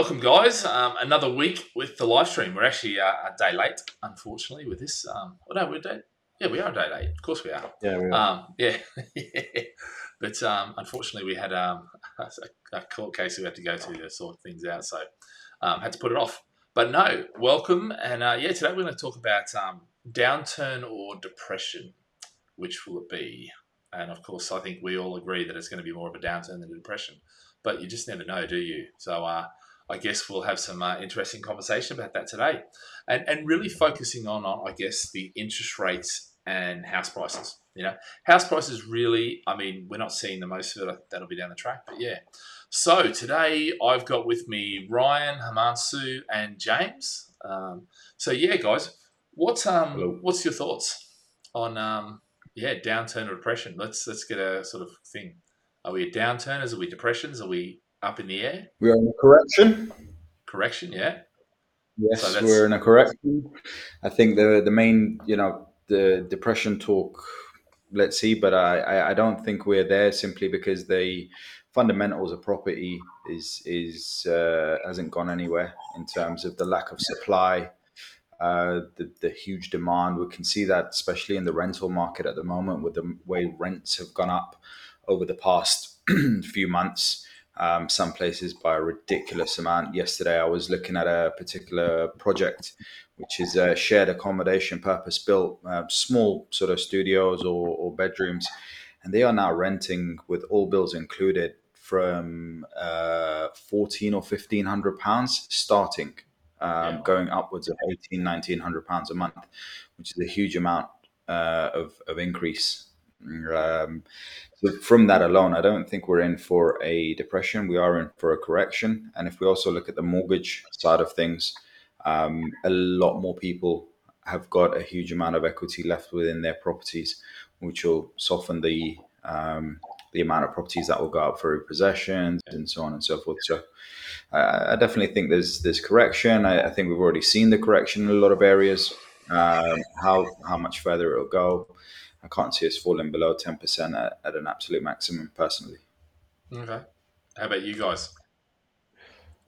Welcome, guys. Um, another week with the live stream. We're actually uh, a day late, unfortunately, with this. Um, oh, no, we're a day. Yeah, we are a day late. Of course, we are. Yeah, we are. Um, yeah, but um, unfortunately, we had um, a court case we had to go to to sort things out, so um, had to put it off. But no, welcome, and uh, yeah, today we're going to talk about um, downturn or depression. Which will it be? And of course, I think we all agree that it's going to be more of a downturn than a depression but you just never know, do you? So uh, I guess we'll have some uh, interesting conversation about that today, and and really focusing on, on I guess the interest rates and house prices. You know, house prices really. I mean, we're not seeing the most of it. That'll be down the track, but yeah. So today I've got with me Ryan, Himanshu, and James. Um, so yeah, guys, what's um Hello. what's your thoughts on um yeah downturn or depression? Let's let's get a sort of thing. Are we a downturners? Are we depressions? Are we up in the air? We are in a correction. Correction, yeah. Yes, So we're in a correction. I think the the main, you know, the depression talk. Let's see, but I I, I don't think we're there simply because the fundamentals of property is is uh, hasn't gone anywhere in terms of the lack of supply. Uh, the, the huge demand. We can see that especially in the rental market at the moment with the way rents have gone up over the past few months. Um, some places by a ridiculous amount. Yesterday, I was looking at a particular project, which is a shared accommodation, purpose built, uh, small sort of studios or, or bedrooms, and they are now renting with all bills included from uh, 14 or 1500 pounds starting um, Yeah. going upwards of 18 1900 pounds a month which is a huge amount uh, of, of increase um, so from that alone i don't think we're in for a depression we are in for a correction and if we also look at the mortgage side of things um, a lot more people have got a huge amount of equity left within their properties which will soften the um, the amount of properties that will go up for repossessions and so on and so forth so uh, I definitely think there's there's correction. I, I think we've already seen the correction in a lot of areas. Um, how how much further it'll go, I can't see us falling below ten percent at, at an absolute maximum. Personally, Okay. How about you guys?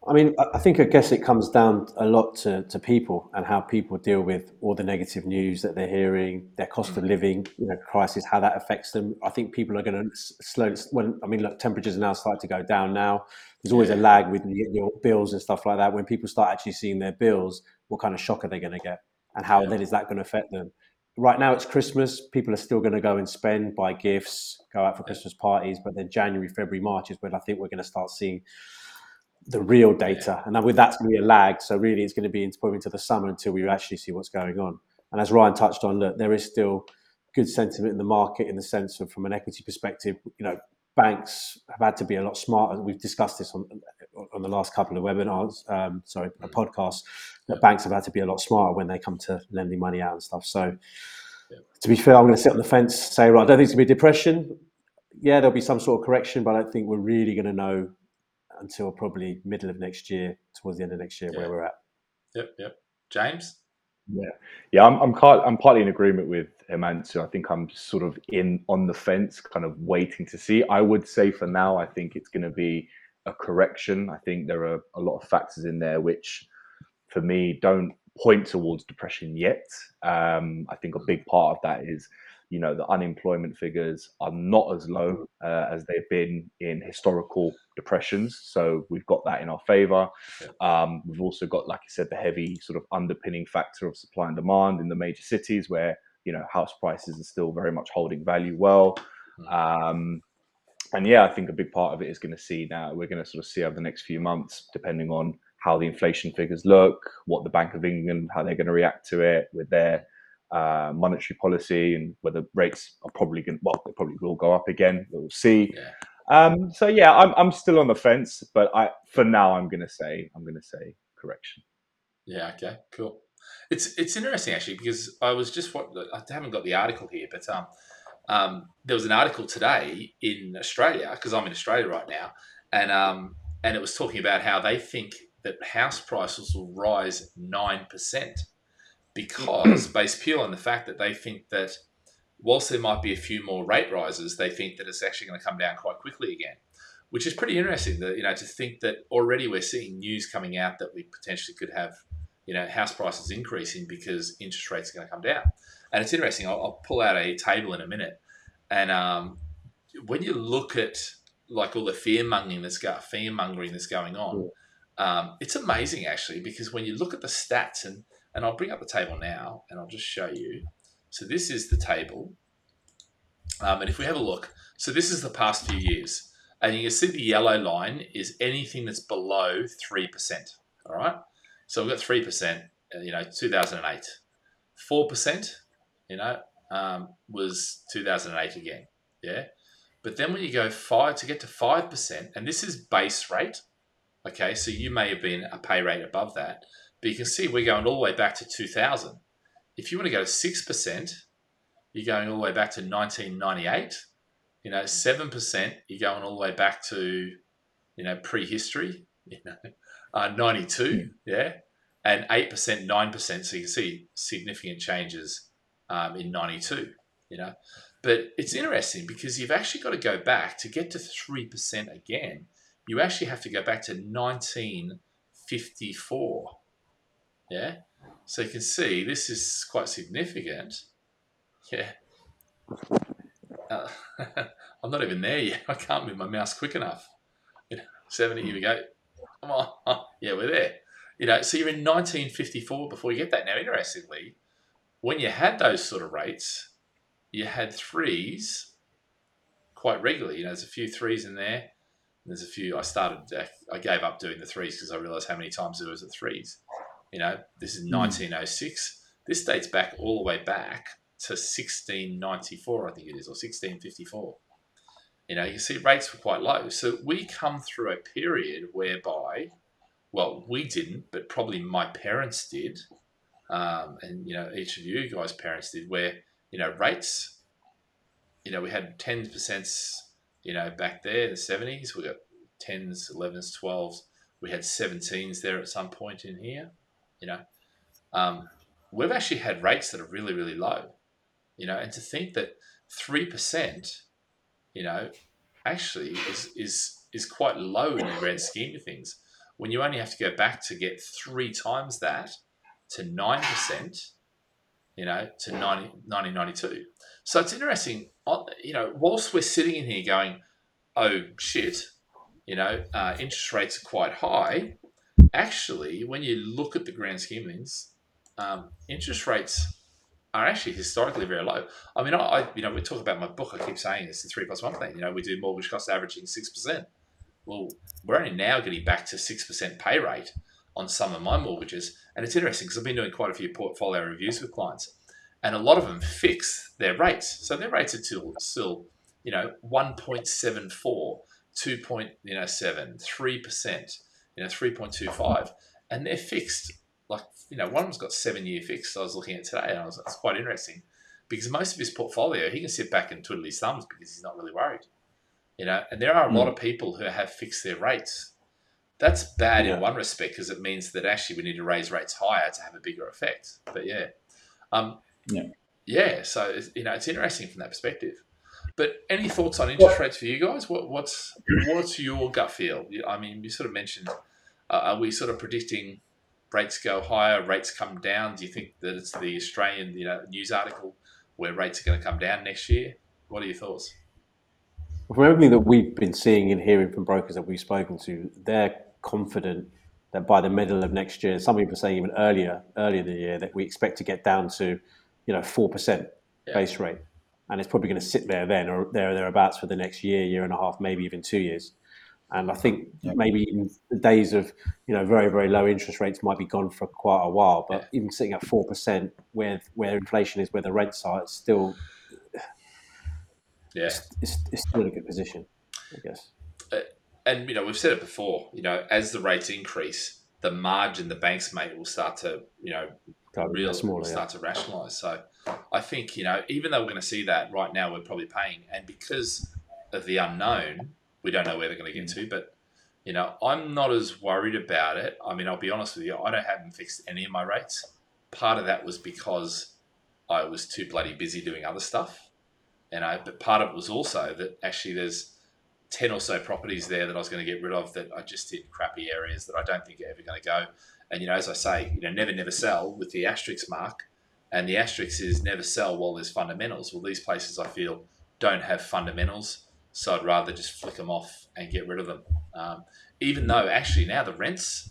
I mean, I I think I guess it comes down a lot to, to people and how people deal with all the negative news that they're hearing, their cost of mm. living, you know, crisis, how that affects them. I think people are going to slowly. When I mean, look, temperatures are now starting to go down. Now, there's always a lag with your your bills and stuff like that. When people start actually seeing their bills, what kind of shock are they going to get, and how Yeah. then is that going to affect them? Right now, it's Christmas. People are still going to go and spend, buy gifts, go out for Christmas parties. But then January, February, March is when I think we're going to start seeing the real data. And then with that's going to be a lag. So really, it's going to be into probably into the summer until we actually see what's going on. And as Ryan touched on, look, there is still good sentiment in the market in the sense of from an equity perspective. You know, banks have had to be a lot smarter. We've discussed this on on the last couple of webinars. Um, sorry, a podcast. That banks have had to be a lot smarter when they come to lending money out and stuff. So. Yeah. To be fair, I'm going to sit on the fence, say, right, I don't think it's going to be depression. Yeah, there'll be some sort of correction, but I don't think we're really going to know until probably middle of next year, towards the end of next year, Yeah. where we're at. Yep, yep. James? Yeah, yeah, I'm I'm, part, I'm partly in agreement with Himanshu. I think I'm sort of in on the fence, kind of waiting to see. I would say for now, I think it's going to be a correction. I think there are a lot of factors in there which, for me, don't point towards depression yet. Um, I think a big part of that is, you know, the unemployment figures are not as low uh, as they've been in historical depressions. So we've got that in our favor. Um, we've also got, like you said, the heavy sort of underpinning factor of supply and demand in the major cities where, you know, house prices are still very much holding value well. Um, and yeah, I think a big part of it is going to see now, we're going to sort of see over the next few months, depending on how the inflation figures look, what the Bank of England, how they're going to react to it with their uh, monetary policy and whether rates are probably going to, well, they probably will go up again. We'll see. Yeah. Um, so yeah, I'm, I'm still on the fence, but I, for now, I'm going to say, I'm going to say correction. Yeah, okay, cool. It's it's interesting actually because I was just what I haven't got the article here, but um, um, there was an article today in Australia because I'm in Australia right now, and um, and it was talking about how they think that house prices will rise nine percent because based purely on the fact that they think that whilst there might be a few more rate rises, they think that it's actually going to come down quite quickly again. which is pretty interesting. That you know to think that already we're seeing news coming out that we potentially could have you know house prices increasing because interest rates are going to come down. And it's interesting. I'll, I'll pull out a table in a minute, and um, when you look at like all the fear mongering that's got fear mongering that's going on, um, it's amazing actually because when you look at the stats and and I'll bring up the table now and I'll just show you. So this is the table, um, and if we have a look, so this is the past few years, and you can see the yellow line is anything that's below three percent. All right, so we've got three percent. uh, You know, two thousand and eight. Four percent. You know, um, was two thousand and eight again. Yeah. But then when you go five to get to five percent, and this is base rate, okay, so you may have been a pay rate above that, but you can see we're going all the way back to two thousand. If you want to go to six percent, you're going all the way back to nineteen ninety eight. You know, seven percent, you're going all the way back to, you know, prehistory. You know, uh, ninety two, yeah, and eight percent, nine percent. So you can see significant changes um, in ninety two. You know, but it's interesting because you've actually got to go back to get to 3% again. You actually have to go back to 1954. Yeah. So you can see this is quite significant. Yeah. Uh, I'm not even there yet. I can't move my mouse quick enough. You know, 70, here we go. Come on. Yeah, we're there. You know, so you're in 1954 before you get that. Now, interestingly, when you had those sort of rates, you had threes quite regularly. You know, there's a few threes in there. There's a few. I started. I gave up doing the threes because I realised how many times there was at threes. You know, this is hmm. 1906. This dates back all the way back to 1694, I think it is, or 1654. You know, you see rates were quite low. So we come through a period whereby, well, we didn't, but probably my parents did, um, and you know, each of you guys' parents did, where you know, rates, you know, we had 10%, you know, back there in the 70s. We got 10s, 11s, 12s. We had 17s there at some point in here, you know. Um, we've actually had rates that are really, really low, you know, and to think that 3%, you know, actually is, is, is quite low in the grand scheme of things. When you only have to go back to get three times that to 9%, you know, to 90, 1992. So it's interesting, you know, whilst we're sitting in here going, oh shit, you know, uh, interest rates are quite high, actually, when you look at the grand scheme of things, um, interest rates are actually historically very low. I mean, I, I, you know, we talk about my book, I keep saying it's the three plus one thing. You know, we do mortgage cost averaging 6%. Well, we're only now getting back to 6% pay rate on some of my mortgages. And it's interesting because I've been doing quite a few portfolio reviews with clients, and a lot of them fix their rates. So their rates are still, still you know, 1.74, 2. Point, you know, 7, 3%, you know, 3.25, and they're fixed. Like, you know, one of them's got seven year fixed. I was looking at today, and I was it's quite interesting because most of his portfolio, he can sit back and twiddle his thumbs because he's not really worried. You know, and there are a lot hmm. of people who have fixed their rates that's bad Yeah. in one respect because it means that actually we need to raise rates higher to have a bigger effect. But yeah, um, Yeah. yeah. So it's, you know, it's interesting from that perspective. But any thoughts on interest rates for you guys? What, what's what's your gut feel? I mean, you sort of mentioned, uh, are we sort of predicting rates go higher, rates come down? Do you think that it's the Australian, you know, news article where rates are going to come down next year? What are your thoughts? From everything that we've been seeing and hearing from brokers that we've spoken to, they're confident that by the middle of next year, some people are saying even earlier, earlier in the year, that we expect to get down to, you know, four percent Yeah. base rate, and it's probably going to sit there then or there or thereabouts for the next year, year and a half, maybe even two years. And I think Yeah. maybe even the days of you know very very low interest rates might be gone for quite a while. But even sitting at four percent, where where inflation is, where the rents are, it's still Yeah. it's, it's, it's still in a good position, I guess. Uh, and you know we've said it before. You know, as the rates increase, the margin the banks make will start to you know real smaller, yeah. start to rationalise. So I think you know even though we're going to see that right now, we're probably paying, and because of the unknown, we don't know where they're going to get mm. to. But you know, I'm not as worried about it. I mean, I'll be honest with you, I don't haven't fixed any of my rates. Part of that was because I was too bloody busy doing other stuff, you know. But part of it was also that actually there's ten or so properties there that I was going to get rid of that I just in crappy areas that I don't think are ever going to go. And you know, as I say, you know, never never sell with the asterisk mark, and the asterisk is never sell while there's fundamentals. Well, these places I feel don't have fundamentals, so I'd rather just flick them off and get rid of them. Um, even though actually now the rents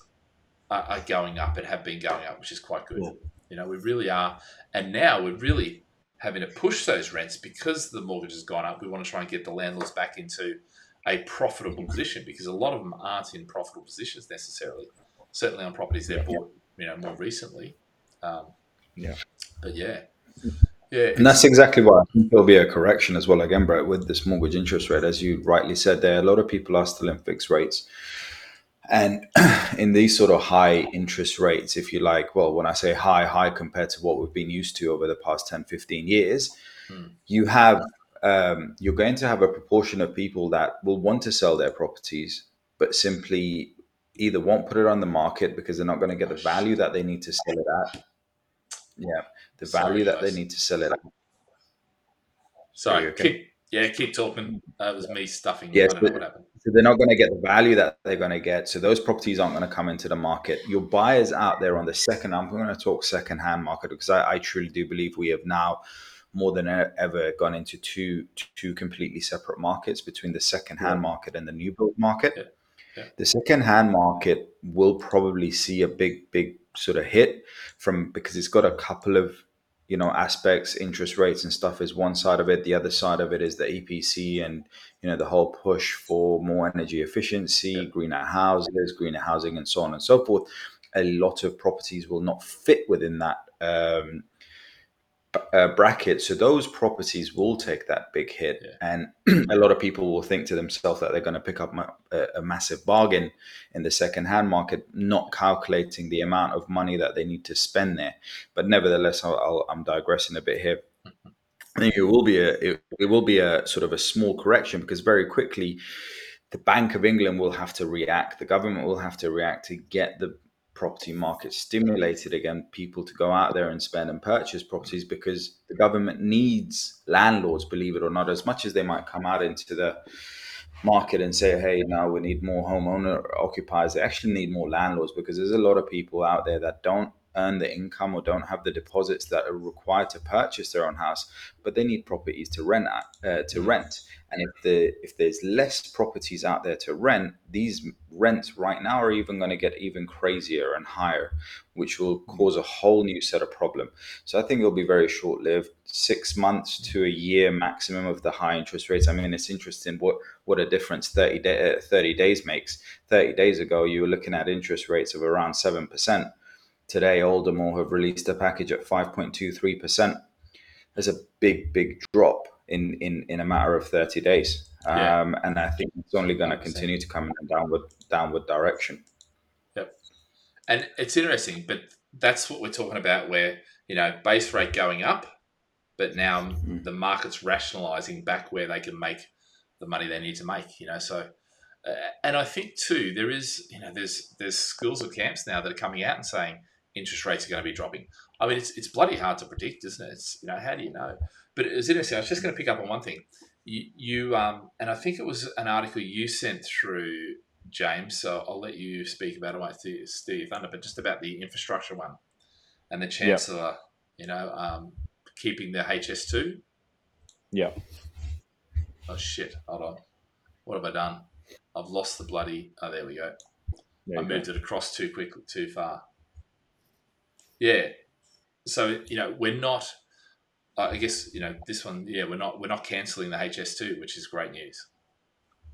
are, are, going up and have been going up, which is quite good. Yeah. You know, we really are, and now we're really having to push those rents because the mortgage has gone up. We want to try and get the landlords back into a profitable position because a lot of them aren't in profitable positions necessarily. Certainly on properties they've bought, you know, more recently. Um, yeah. But yeah. Yeah, and that's exactly why I think there'll be a correction as well again, Brett, with this mortgage interest rate. As you rightly said, there a lot of people are still in fixed rates. And in these sort of high interest rates, if you like, well, when I say high, high compared to what we've been used to over the past 10, 15 years, hmm. you have um, you're going to have a proportion of people that will want to sell their properties, but simply either won't put it on the market because they're not going to get the value that they need to sell it at. Yeah, the value Sorry, that guys. they need to sell it at. Sorry, okay? keep, yeah, keep talking. That was me stuffing. Yes, but, so they're not going to get the value that they're going to get. So those properties aren't going to come into the market. Your buyers out there on the second, I'm going to talk second hand market because I, I truly do believe we have now more than ever gone into two two completely separate markets between the second hand yeah. market and the new build market. Yeah. Yeah. The second hand market will probably see a big big sort of hit from because it's got a couple of you know aspects interest rates and stuff is one side of it the other side of it is the epc and you know the whole push for more energy efficiency yeah. greener houses greener housing and so on and so forth a lot of properties will not fit within that um, uh, bracket. So those properties will take that big hit, yeah. and a lot of people will think to themselves that they're going to pick up a, a, massive bargain in the second-hand market, not calculating the amount of money that they need to spend there. But nevertheless, i am digressing a bit here. I think it will be a it, it will be a sort of a small correction because very quickly the Bank of England will have to react. The government will have to react to get the property market stimulated again people to go out there and spend and purchase properties because the government needs landlords believe it or not as much as they might come out into the market and say hey now we need more homeowner occupiers they actually need more landlords because there's a lot of people out there that don't earn the income or don't have the deposits that are required to purchase their own house, but they need properties to rent at, uh, to rent. And if the if there's less properties out there to rent, these rents right now are even going to get even crazier and higher, which will cause a whole new set of problem. So I think it'll be very short lived, six months to a year maximum of the high interest rates. I mean, it's interesting what what a difference 30, day, uh, 30 days makes. 30 days ago, you were looking at interest rates of around seven percent Today, Aldermore have released a package at 5.23%. There's a big, big drop in, in, in a matter of 30 days. Yeah. Um, and I think it's only going to continue to come in a downward, downward direction. Yep. And it's interesting, but that's what we're talking about where, you know, base rate going up, but now mm. the market's rationalizing back where they can make the money they need to make, you know, so uh, and I think too there is you know there's there's schools of camps now that are coming out and saying interest rates are going to be dropping. I mean, it's, it's bloody hard to predict, isn't it? It's, you know, how do you know? But it was interesting. I was just going to pick up on one thing. You, you um, and I think it was an article you sent through, James. So I'll let you speak about it, Steve, Steve Thunder, but just about the infrastructure one and the chancellor, yep. you know, um, keeping the HS2. Yeah. Oh shit! Hold on. What have I done? I've lost the bloody. Oh, there we go. There I moved go. it across too quick, too far. Yeah. So you know, we're not. I guess you know this one. Yeah, we're not. We're not cancelling the HS2, which is great news.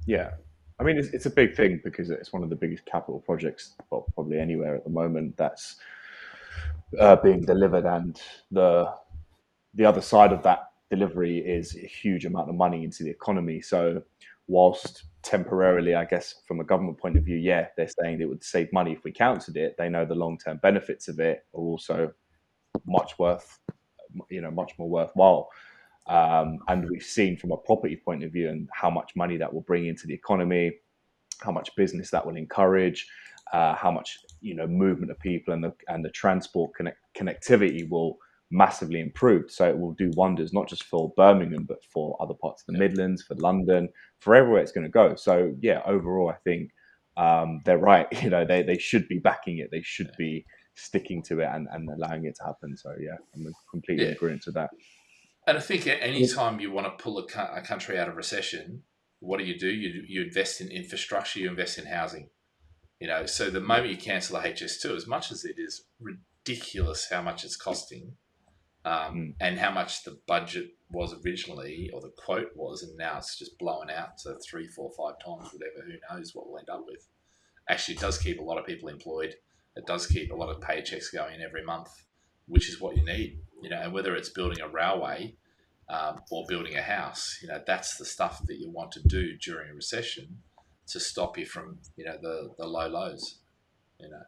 Yeah, I mean it's, it's a big thing because it's one of the biggest capital projects, well, probably anywhere at the moment that's uh, being delivered, and the the other side of that delivery is a huge amount of money into the economy. So whilst temporarily, I guess, from a government point of view, yeah, they're saying it would save money if we counted it. They know the long term benefits of it are also much worth, you know, much more worthwhile. Um, and we've seen from a property point of view and how much money that will bring into the economy, how much business that will encourage, uh, how much you know movement of people and the and the transport connect, connectivity will massively improved. So it will do wonders, not just for Birmingham, but for other parts of the Midlands, for London, for everywhere it's going to go. So yeah, overall, I think um, they're right. You know, they, they should be backing it. They should be sticking to it and, and allowing it to happen. So yeah, I'm completely Yeah. agreeing to that. And I think at any time you want to pull a, a country out of recession, what do you do? You, you invest in infrastructure, you invest in housing. You know, so the moment you cancel the HS2, as much as it is ridiculous how much it's costing um, Mm. and how much the budget was originally or the quote was, and now it's just blowing out to three, four, five times, whatever, who knows what we'll end up with. Actually, it does keep a lot of people employed. It does keep a lot of paychecks going every month, which is what you need. You know, and whether it's building a railway um, or building a house, you know, that's the stuff that you want to do during a recession to stop you from, you know, the, the low lows. You know,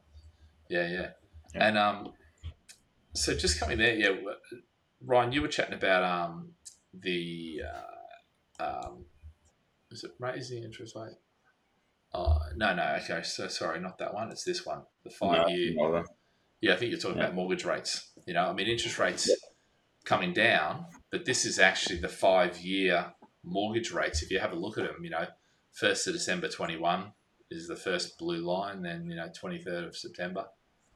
yeah, yeah, Yeah. and um, so just coming there, yeah, Ryan, you were chatting about um the uh, um, is it raising interest rate? Oh no, no, okay, so sorry, not that one. It's this one, the five year. No, Yeah, I think you're talking Yeah. about mortgage rates. You know, I mean, interest rates coming down, but this is actually the five year mortgage rates. If you have a look at them, you know, 1st of December 21 is the first blue line, then, you know, 23rd of September.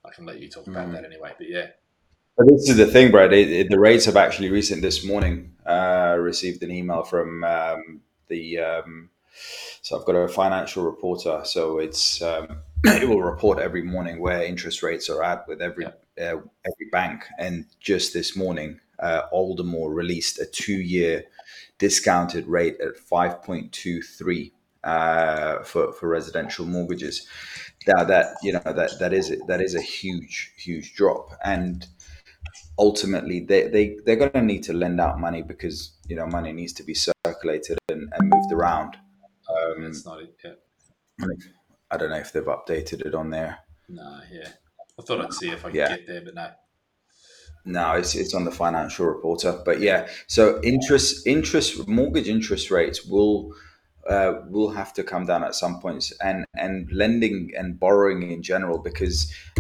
I can let you talk about Mhm. that anyway, but yeah. But this is the thing, Brad. It, it- the rates have actually recent this morning. Uh, received an email from um, the. Um, so I've got a financial reporter. So it's um, it will report every morning where interest rates are at with every uh, every bank. And just this morning, uh, Aldermore released a two-year discounted rate at five point two three uh, for for residential mortgages. Now that you know that that is that is a huge huge drop and ultimately they, they they're going to need to lend out money because you know money needs to be circulated and, and moved around um, That's not it. Yeah. i don't know if they've updated it on there No, yeah. I thought I'd see if I could Yeah. get there, but no. no it's, it's on the financial reporter but yeah so interest interest mortgage interest rates will uh, will have to come down at some points and and lending and borrowing in general because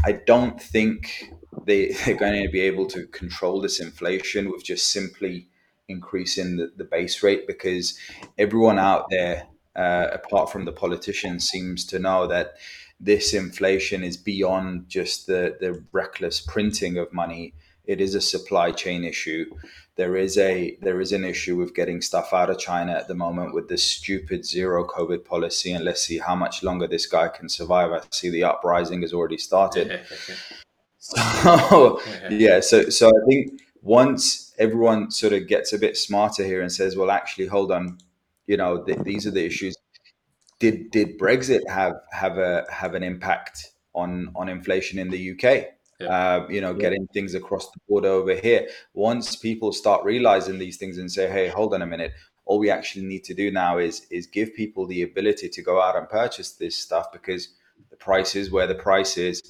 i don't think they, they're going to be able to control this inflation with just simply increasing the, the base rate because everyone out there uh, apart from the politicians seems to know that this inflation is beyond just the, the reckless printing of money it is a supply chain issue there is a there is an issue with getting stuff out of China at the moment with this stupid zero COVID policy, and let's see how much longer this guy can survive. I see the uprising has already started. So yeah, so so I think once everyone sort of gets a bit smarter here and says, well, actually, hold on, you know, th- these are the issues. Did did Brexit have have a have an impact on on inflation in the UK? Yeah. Uh, you know, getting things across the border over here. Once people start realizing these things and say, hey, hold on a minute. All we actually need to do now is is give people the ability to go out and purchase this stuff because the price is where the price is.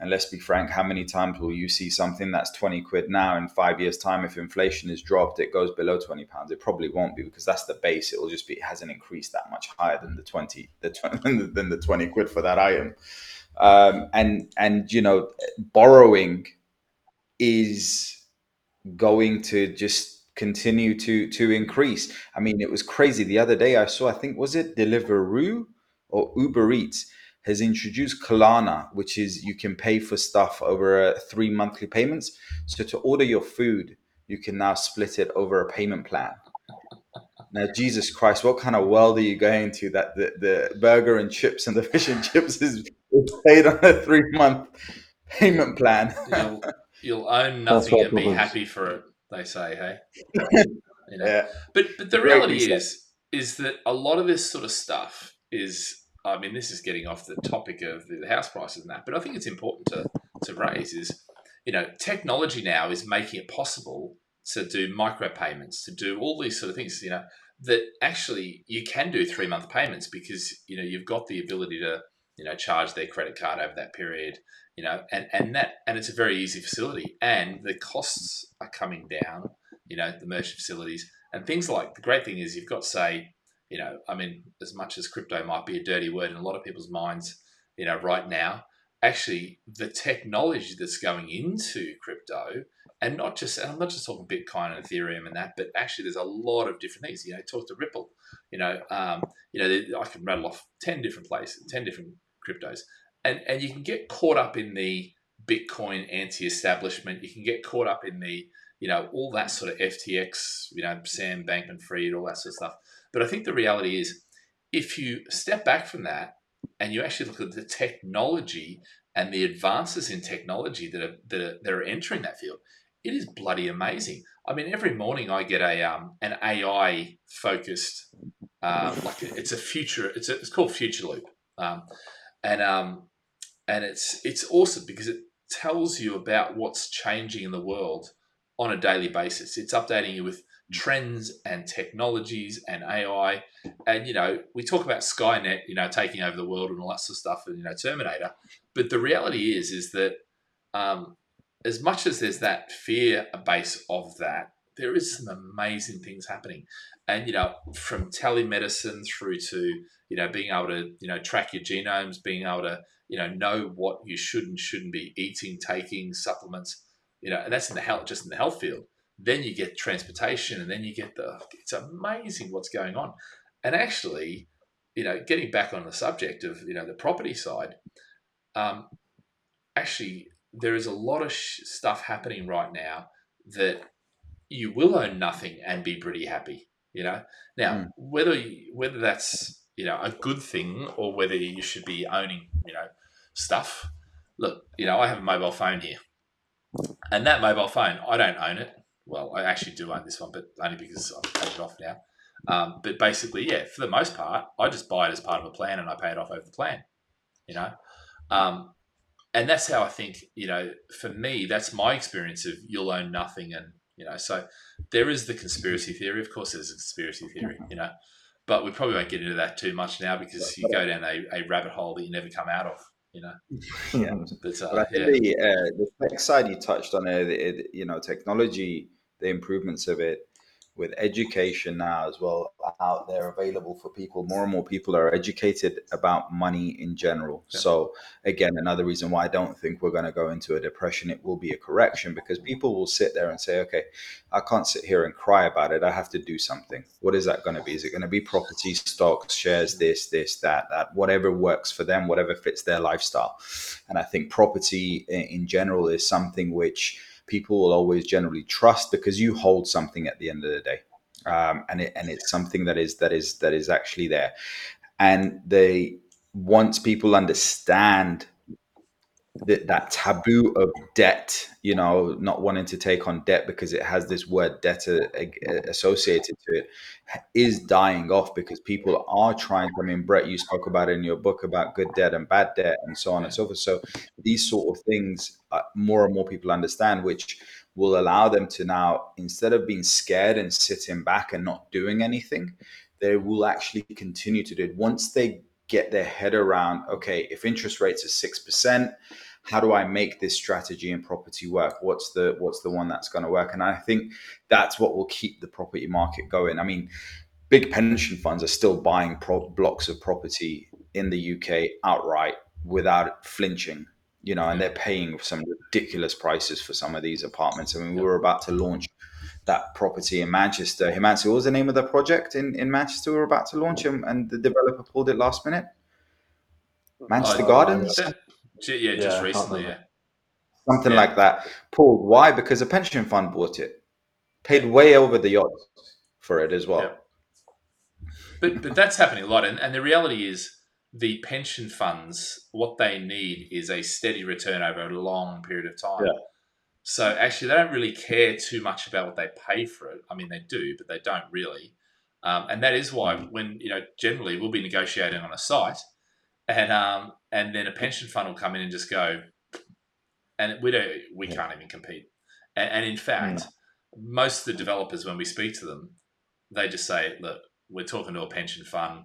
And let's be frank, how many times will you see something that's 20 quid now in five years' time? If inflation is dropped, it goes below 20 pounds. It probably won't be because that's the base. It will just be, it hasn't increased that much higher than the 20, the 20 than the 20 quid for that item. Um, and, and, you know, borrowing is going to just continue to, to increase. I mean, it was crazy. The other day I saw, I think, was it Deliveroo or Uber Eats? Has introduced Klarna, which is you can pay for stuff over uh, three monthly payments. So to order your food, you can now split it over a payment plan. Now, Jesus Christ, what kind of world are you going to that the, the burger and chips and the fish and chips is paid on a three month payment plan? you'll, you'll own nothing and be problems. happy for it, they say, hey? You know? Yeah. But but the reality is is that a lot of this sort of stuff is I mean this is getting off the topic of the house prices and that, but I think it's important to to raise is you know technology now is making it possible to do micropayments, to do all these sort of things, you know, that actually you can do three month payments because you know you've got the ability to you know charge their credit card over that period you know and and that and it's a very easy facility and the costs are coming down you know the merchant facilities and things like the great thing is you've got say you know i mean as much as crypto might be a dirty word in a lot of people's minds you know right now actually the technology that's going into crypto and not just and I'm not just talking Bitcoin and Ethereum and that, but actually there's a lot of different things. You know, talk to Ripple. You know, um, you know, I can rattle off ten different places, ten different cryptos, and and you can get caught up in the Bitcoin anti-establishment. You can get caught up in the you know all that sort of FTX, you know, Sam Bankman-Fried, all that sort of stuff. But I think the reality is, if you step back from that and you actually look at the technology and the advances in technology that are that are, that are entering that field, it is bloody amazing. I mean, every morning I get a um, an AI focused um, like it's a future. It's a, it's called Future Loop, um, and um, and it's it's awesome because it tells you about what's changing in the world on a daily basis. It's updating you with trends and technologies and AI. And, you know, we talk about Skynet, you know, taking over the world and all that sort of stuff and, you know, Terminator. But the reality is, is that um, as much as there's that fear base of that, there is some amazing things happening. And, you know, from telemedicine through to, you know, being able to, you know, track your genomes, being able to, you know, know what you should and shouldn't be eating, taking supplements, you know, and that's in the health, just in the health field. Then you get transportation, and then you get the. It's amazing what's going on, and actually, you know, getting back on the subject of you know the property side, um, actually there is a lot of sh- stuff happening right now that you will own nothing and be pretty happy. You know, now mm. whether you, whether that's you know a good thing or whether you should be owning you know stuff. Look, you know, I have a mobile phone here, and that mobile phone I don't own it. Well, I actually do own this one, but only because I've paid it off now. Um, but basically, yeah, for the most part, I just buy it as part of a plan and I pay it off over the plan. You know, um, and that's how I think, you know, for me, that's my experience of you'll own nothing. And, you know, so there is the conspiracy theory. Of course, there's a conspiracy theory, you know, but we probably won't get into that too much now because you go down a, a rabbit hole that you never come out of, you know. Yeah. But, uh, but I think yeah. the, uh, the tech side you touched on it, you know, technology, the improvements of it, with education now as well out there available for people. More and more people are educated about money in general. Yeah. so again another reason why i don't think we're going to go into a depression it will be a correction because mm-hmm. people will sit there and say okay i can't sit here and cry about it. I have to do something. What is that going to be? Is it going to be property stocks shares mm-hmm. this this that that whatever works for them whatever fits their lifestyle? And i think property in, in general is something which people will always generally trust because you hold something at the end of the day, um, and it, and it's something that is that is that is actually there, and they once people understand that, taboo of debt, you know, not wanting to take on debt because it has this word debt associated to it, is dying off because people are trying. I mean, Brett, you spoke about in your book about good debt and bad debt and so on and so forth. So these sort of things, uh, more and more people understand, which will allow them to now, instead of being scared and sitting back and not doing anything, they will actually continue to do it once they get their head around okay if interest rates are 6% how do I make this strategy and property work? What's the what's the one that's going to work? And I think that's what will keep the property market going. I mean, big pension funds are still buying pro- blocks of property in the UK outright without flinching, you know, and they're paying some ridiculous prices for some of these apartments. I mean, we were about to launch that property in Manchester. Himansu, what was the name of the project in, in Manchester we were about to launch and, and the developer pulled it last minute? Manchester oh, Gardens? Yeah, just yeah, recently, yeah. Something yeah. like that. Paul, why? Because a pension fund bought it, paid way over the odds for it as well. But but that's happening a lot, and, and the reality is the pension funds what they need is a steady return over a long period of time. So actually, they don't really care too much about what they pay for it. I mean, they do, but they don't really. Um, and that is why when you know generally we'll be negotiating on a site and um, and then a pension fund will come in and just go, and we don't, we yeah. can't even compete. And, and in fact, most of the developers, when we speak to them, they just say, look, we're talking to a pension fund.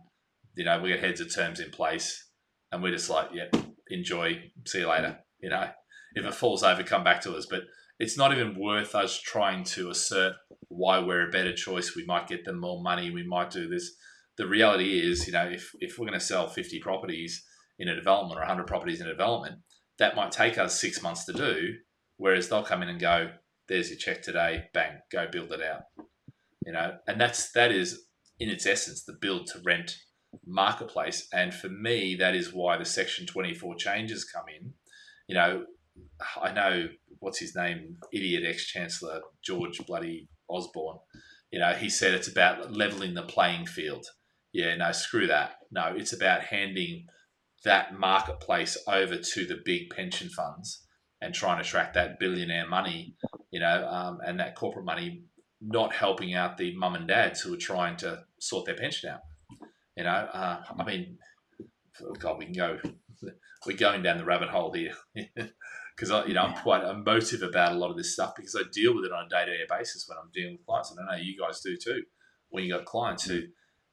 You know, we got heads of terms in place, and we're just like, yeah, enjoy, see you later. You know, if it falls over, come back to us. But it's not even worth us trying to assert why we're a better choice. We might get them more money. We might do this the reality is, you know, if, if we're going to sell 50 properties in a development or 100 properties in a development, that might take us six months to do. Whereas they'll come in and go, there's your check today, bang, go build it out. You know, and that's that is in its essence the build to rent marketplace. And for me, that is why the Section 24 changes come in. You know, I know what's his name, idiot ex chancellor George Bloody Osborne. You know, he said it's about leveling the playing field. Yeah, no, screw that. No, it's about handing that marketplace over to the big pension funds and trying to track that billionaire money, you know, um, and that corporate money, not helping out the mum and dads who are trying to sort their pension out. You know, uh, I mean, God, we can go, we're going down the rabbit hole here. because I, you know, I'm quite emotive about a lot of this stuff because I deal with it on a day to day basis when I'm dealing with clients, and I know you guys do too. When you got clients who,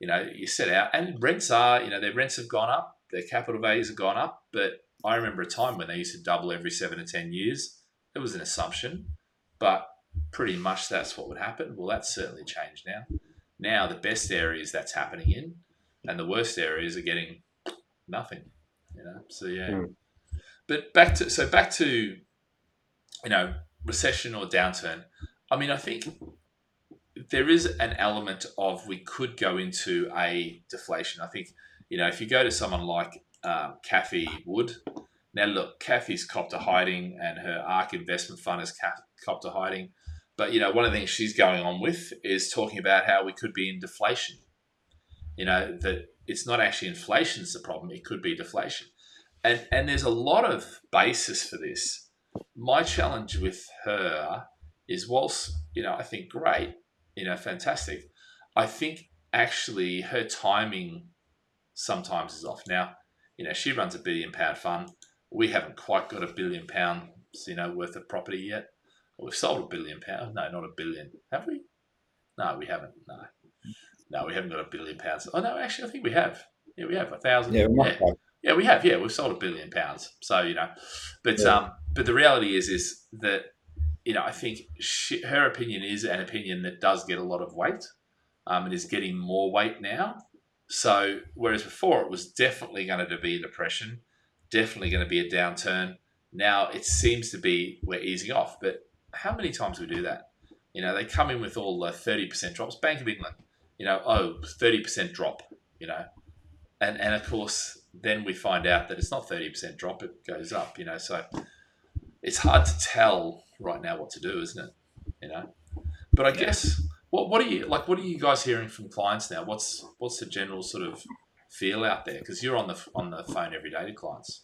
you know, you set out and rents are, you know, their rents have gone up, their capital values have gone up, but I remember a time when they used to double every seven to ten years. It was an assumption, but pretty much that's what would happen. Well, that's certainly changed now. Now the best areas that's happening in, and the worst areas are getting nothing. You know, so yeah. Mm. But back to so back to you know recession or downturn. I mean, I think there is an element of we could go into a deflation. I think you know if you go to someone like um, Cathie Wood. Now look, Kathy's copped a hiding, and her ARK investment fund has copped a hiding. But you know, one of the things she's going on with is talking about how we could be in deflation. You know that it's not actually inflation's the problem; it could be deflation and and there's a lot of basis for this. My challenge with her is, whilst you know, I think great, you know, fantastic. I think actually her timing sometimes is off. Now, you know, she runs a billion pound fund. We haven't quite got a billion pounds, you know, worth of property yet. We've sold a billion pounds. No, not a billion. Have we? No, we haven't. No, no, we haven't got a billion pounds. Oh no, actually, I think we have. Yeah, we have a thousand. Yeah, yeah. Yeah, we have. Yeah, we've sold a billion pounds. So you know, but yeah. um, but the reality is is that you know I think she, her opinion is an opinion that does get a lot of weight, um, and is getting more weight now. So whereas before it was definitely going to be a depression, definitely going to be a downturn. Now it seems to be we're easing off. But how many times do we do that? You know, they come in with all the thirty percent drops. Bank of England, you know, oh, 30 percent drop. You know, and and of course then we find out that it's not 30% drop, it goes up, you know. So it's hard to tell right now what to do, isn't it? You know. But I guess what what are you like what are you guys hearing from clients now? What's what's the general sort of feel out there? Because you're on the on the phone every day to clients.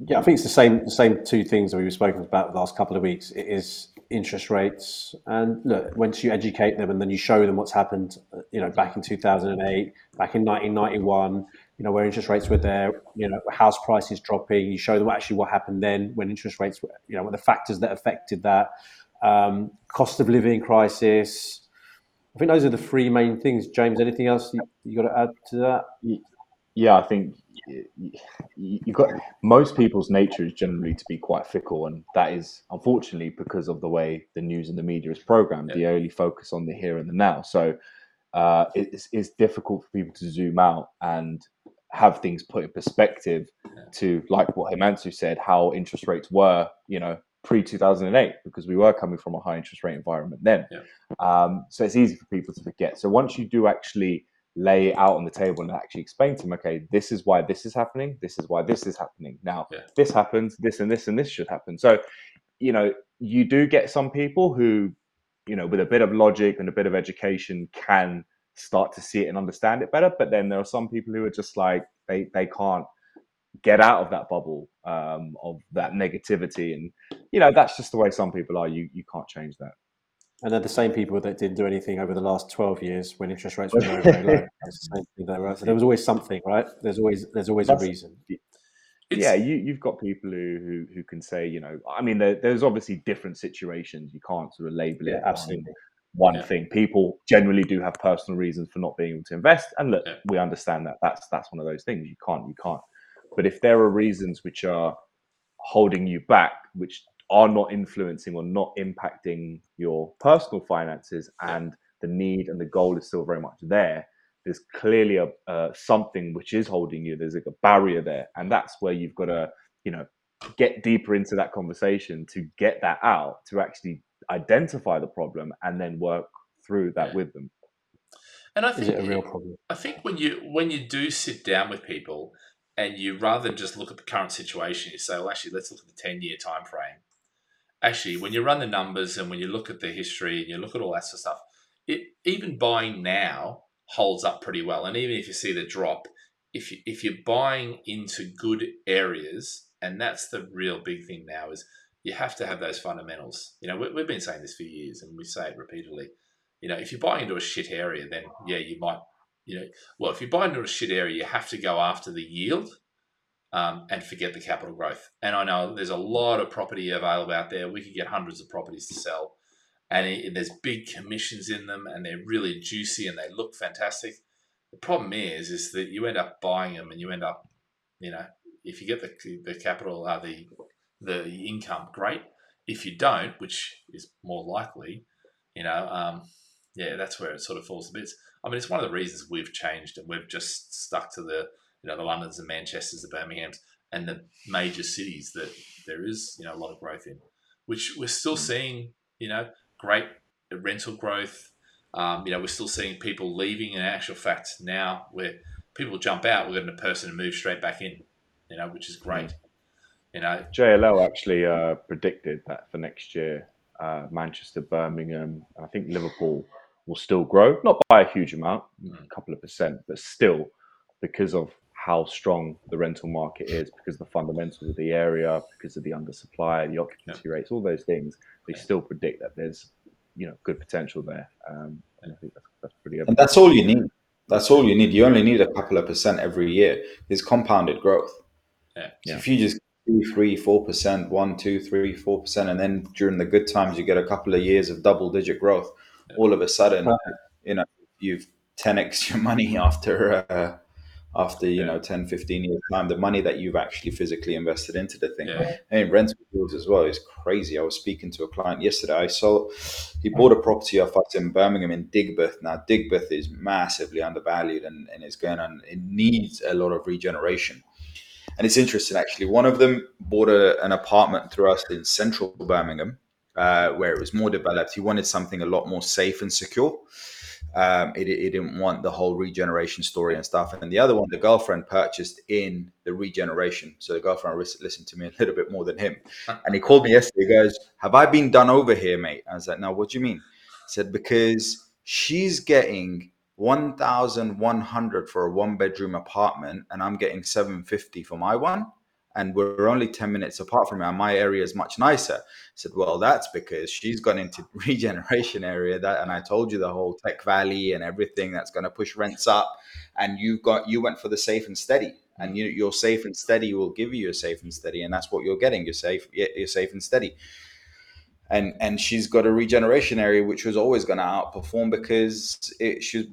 Yeah, I think it's the same the same two things that we've spoken about the last couple of weeks. It is interest rates. And look, once you educate them and then you show them what's happened, uh, you know, back in 2008, back in 1991, you know, where interest rates were there, you know, house prices dropping, you show them actually what happened then when interest rates were, you know, what the factors that affected that, um, cost of living crisis. I think those are the three main things. James, anything else you, you got to add to that? Yeah, I think you've got most people's nature is generally to be quite fickle, and that is unfortunately because of the way the news and the media is programmed. Yeah. They only focus on the here and the now, so uh, it's, it's difficult for people to zoom out and have things put in perspective yeah. to like what Himansu said, how interest rates were, you know, pre 2008 because we were coming from a high interest rate environment then. Yeah. Um, so it's easy for people to forget. So once you do actually lay it out on the table and actually explain to them, okay, this is why this is happening, this is why this is happening. Now, yeah. this happens, this and this and this should happen. So, you know, you do get some people who, you know, with a bit of logic and a bit of education can start to see it and understand it better. But then there are some people who are just like, they, they can't get out of that bubble um, of that negativity. And, you know, that's just the way some people are. You, you can't change that. And they're the same people that didn't do anything over the last twelve years when interest rates were very, very low. That's the same thing there. So there was always something, right? There's always there's always That's, a reason. It's, yeah, you you've got people who, who who can say, you know, I mean, there, there's obviously different situations. You can't sort of label it absolutely one yeah. thing. People generally do have personal reasons for not being able to invest, and look, yeah. we understand that. That's that's one of those things. You can't you can't. But if there are reasons which are holding you back, which are not influencing or not impacting your personal finances and the need and the goal is still very much there there's clearly a uh, something which is holding you there's like a barrier there and that's where you've got to you know get deeper into that conversation to get that out, to actually identify the problem and then work through that Yeah. with them. And I think Is think it a real problem? I think when you when you do sit down with people and you rather than just look at the current situation, you say, well, actually, let's look at the ten year time frame. Actually, when you run the numbers and when you look at the history and you look at all that sort of stuff, it even buying now holds up pretty well. And even if you see the drop, if you if you're buying into good areas, and that's the real big thing now is you have to have those fundamentals. You know, we, we've been saying this for years, and we say it repeatedly. You know, if you're buying into a shit area, then yeah, you might you know, well, if you buy into a shit area, you have to go after the yield um, and forget the capital growth. And I know there's a lot of property available out there. We could get hundreds of properties to sell, and it, there's big commissions in them, and they're really juicy and they look fantastic. The problem is, is that you end up buying them, and you end up, you know, if you get the the capital, uh, the the income, great. If you don't, which is more likely, you know, um, yeah, that's where it sort of falls to bits. I mean, it's one of the reasons we've changed and we've just stuck to the, you know, the Londons, the Manchesters, the Birminghams, and the major cities that there is, you know, a lot of growth in, which we're still seeing, you know, great rental growth. Um, you know, we're still seeing people leaving. In actual fact, now where people jump out, we're getting a person to move straight back in, you know, which is great. You know, JLL actually uh, predicted that for next year, uh, Manchester, Birmingham, and I think Liverpool will still grow, not by a huge amount, Mm. a couple of percent, but still because of how strong the rental market is, because of the fundamentals of the area, because of the undersupply, the occupancy rates, all those things, they Yeah. still predict that there's you know good potential there, um, and I think that's, that's pretty. And that's all you need. That's all you need. You only need a couple of percent every year. Is compounded growth. Yeah. So if you just two, three, four percent, one, two, three, four percent, and then during the good times you get a couple of years of double digit growth, Yeah. all of a sudden, you know, you've 10x your money after uh, after you Yeah. know 10 15 years time the money that you've actually physically invested into the thing. Yeah. and rental yields as well is crazy. I was speaking to a client yesterday. I saw he bought a property off us in birmingham in digbeth. Now digbeth is massively undervalued and, and it's going on it needs a lot of regeneration. And it's interesting actually. One of them bought a, an apartment through us in central birmingham uh, where it was more developed. He wanted something a lot more safe and secure um, it, it didn't want the whole regeneration story and stuff. And then the other one, the girlfriend purchased in the regeneration. So the girlfriend listened to me a little bit more than him. And he called me yesterday. He goes, Have I been done over here, mate? I was like, No, what do you mean? He said, Because she's getting 1,100 for a one bedroom apartment and I'm getting 750 for my one. And we're only 10 minutes apart from her And my area is much nicer. I said, well, that's because she's gone into regeneration area that, and I told you the whole tech valley and everything that's going to push rents up. And you've got, you went for the safe and steady and you, your safe and steady will give you a safe and steady. And that's what you're getting. You're safe, you're safe and steady. And, and she's got a regeneration area, which was always going to outperform because it, she's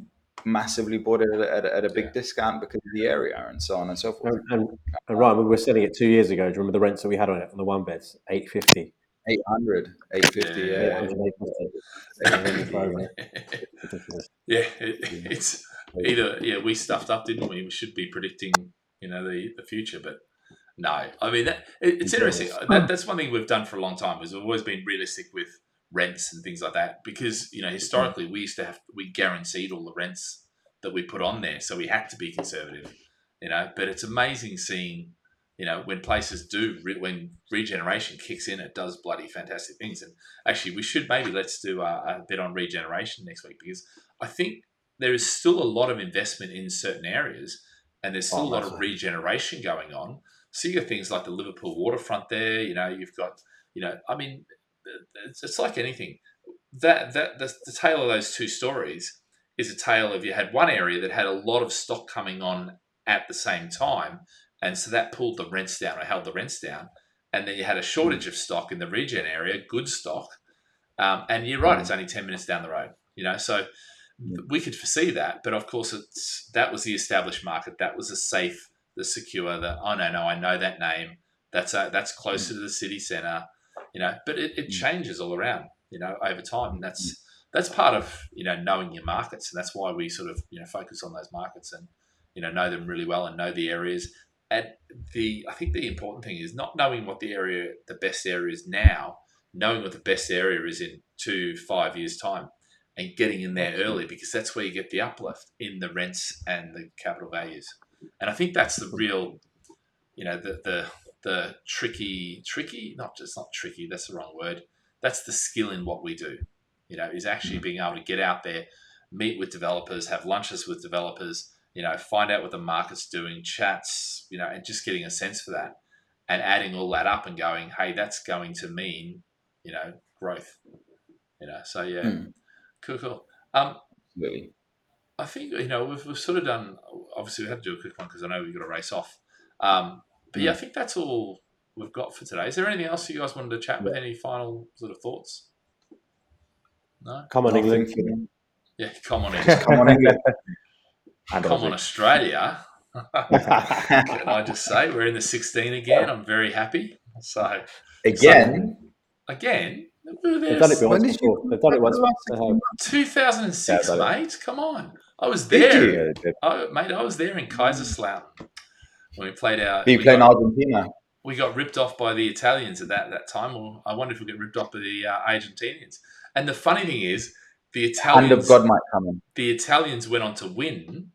massively bought it at a, at at a big Yeah. discount because of the area and so on and so forth. And, and, and Ryan, we were selling it two years ago. Do you remember the rents that we had on it on the one beds? Eight fifty. 800, 850, Yeah. yeah. Ridiculous. yeah, it, it's either yeah we stuffed up, didn't we? We should be predicting you know the the future, but no. I mean that it, it's interesting. That, that's one thing we've done for a long time. Is we've always been realistic with rents and things like that because you know mm-hmm. historically we used to have we guaranteed all the rents that we put on there, so we had to be conservative. You know, but it's amazing seeing you know when places do re- when regeneration kicks in, it does bloody fantastic things. And actually, we should maybe let's do a, a bit on regeneration next week because I think there is still a lot of investment in certain areas, and there's still Oh, a lot of regeneration going on. So you got things like the Liverpool waterfront there. You know, you've got you know, I mean, it's, it's like anything. That that the, the tale of those two stories is a tale of you had one area that had a lot of stock coming on at the same time, and so that pulled the rents down or held the rents down. And then you had a hmm. shortage of stock in the regen area, good stock. Um, and you're right, hmm. it's only ten minutes down the road. You know, so we could foresee that, but of course, it's that was the established market. That was the safe, the secure. The oh no, no, I know that name. That's a, that's closer hmm. to the city center. You know, but it, it mm. changes all around. You know, over time, and that's mm. that's part of you know knowing your markets, and that's why we sort of you know focus on those markets and you know know them really well and know the areas. and the I think the important thing is not knowing what the area, the best area is now, knowing what the best area is in two, five years time, and getting in there early because that's where you get the uplift in the rents and the capital values. And I think that's the real, you know, the the the tricky, tricky, not just not tricky. That's the wrong word. That's the skill in what we do. You know, is actually being able to get out there, meet with developers, have lunches with developers, you know, find out what the market's doing, chats, you know, and just getting a sense for that and adding all that up and going, hey, that's going to mean, you know, growth. You know, so yeah, Hmm. cool, cool. Um, Really. I think you know we've, we've sort of done. Obviously, we had to do a quick one because I know we've got to race off. Um, but yeah, I mm. think that's all we've got for today. Is there anything else you guys wanted to chat with? Any final sort of thoughts? No. Come on, Nothing England. Yeah, come on, England. Come on, England. Come on, Australia. Can I just say we're in the 16 again? I'm very happy. So Again. again, we were They've done it once before. They've done it once. They 2006, Yeah, mate. Come on, I was Did there. you? Yeah, Oh, mate, I was there in Kaiserslautern when we played our. Are you we playing got- Argentina? we got ripped off by the Italians at that, that time, or I wonder if we get ripped off by the uh, Argentinians. And the funny thing is, the Hand of Italians, God might come in. the Italians went on to win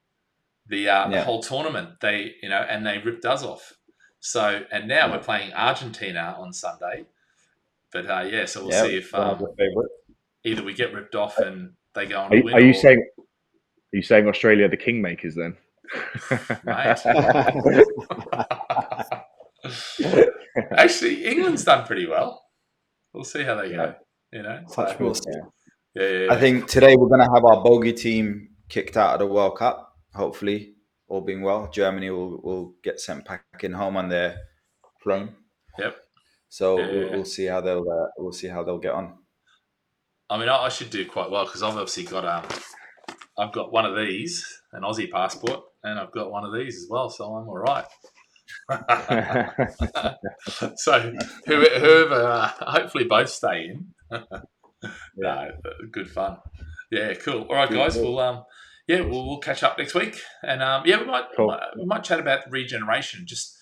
the, uh, the whole tournament. They, you know, and they ripped us off. So, and now Yeah. we're playing Argentina on Sunday. But uh, yeah, so we'll Yeah, see if um, either we get ripped off and they go on Are, to you- win. are you or- saying? Are you saying Australia are the kingmakers then? Mate. Actually, England's done pretty well. We'll see how they go. You know, Touch So, wood. yeah, yeah, yeah. I think today we're going to have our bogey team kicked out of the World Cup. Hopefully, all being well, Germany will, will get sent packing home on their plane. Yep. So Yeah, yeah, we'll, yeah. we'll see how they'll uh, we'll see how they'll get on. I mean, I, I should do quite well because I've obviously got um, I've got one of these, an Aussie passport, and I've got one of these as well, so I'm all right. so whoever, uh, hopefully both stay in. no, good fun. Yeah, cool. All right, guys. We'll um, yeah, we'll, we'll catch up next week, and um, yeah, we might, Cool. we might we might chat about regeneration. Just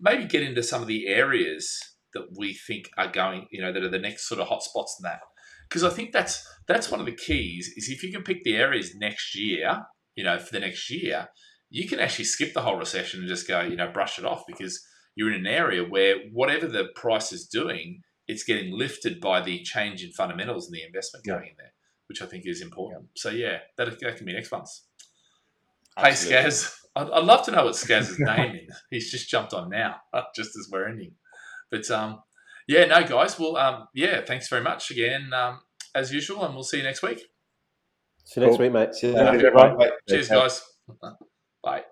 maybe get into some of the areas that we think are going, you know, that are the next sort of hotspots and that. Because I think that's that's one of the keys is if you can pick the areas next year, you know, for the next year, you can actually skip the whole recession and just go, you know, brush it off because you're in an area where whatever the price is doing, it's getting lifted by the change in fundamentals and the investment Yeah. going in there, which I think is important. So yeah, that, that can be next month's. Hey Absolutely. Skaz, I'd, I'd love to know what Skaz's name is. He's just jumped on now, just as we're ending. But um, yeah, no, guys. Well, um, yeah, thanks very much again, um, as usual, and we'll see you next week. See you next Cool. week, mate. See you Yeah. later. Bye. Bye. Cheers, guys. Bye.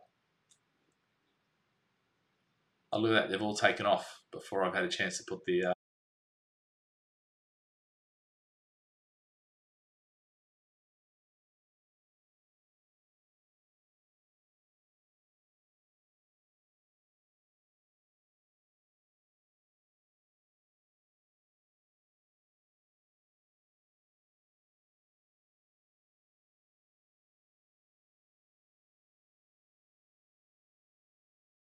Oh, look at that. They've all taken off before I've had a chance to put the. Uh,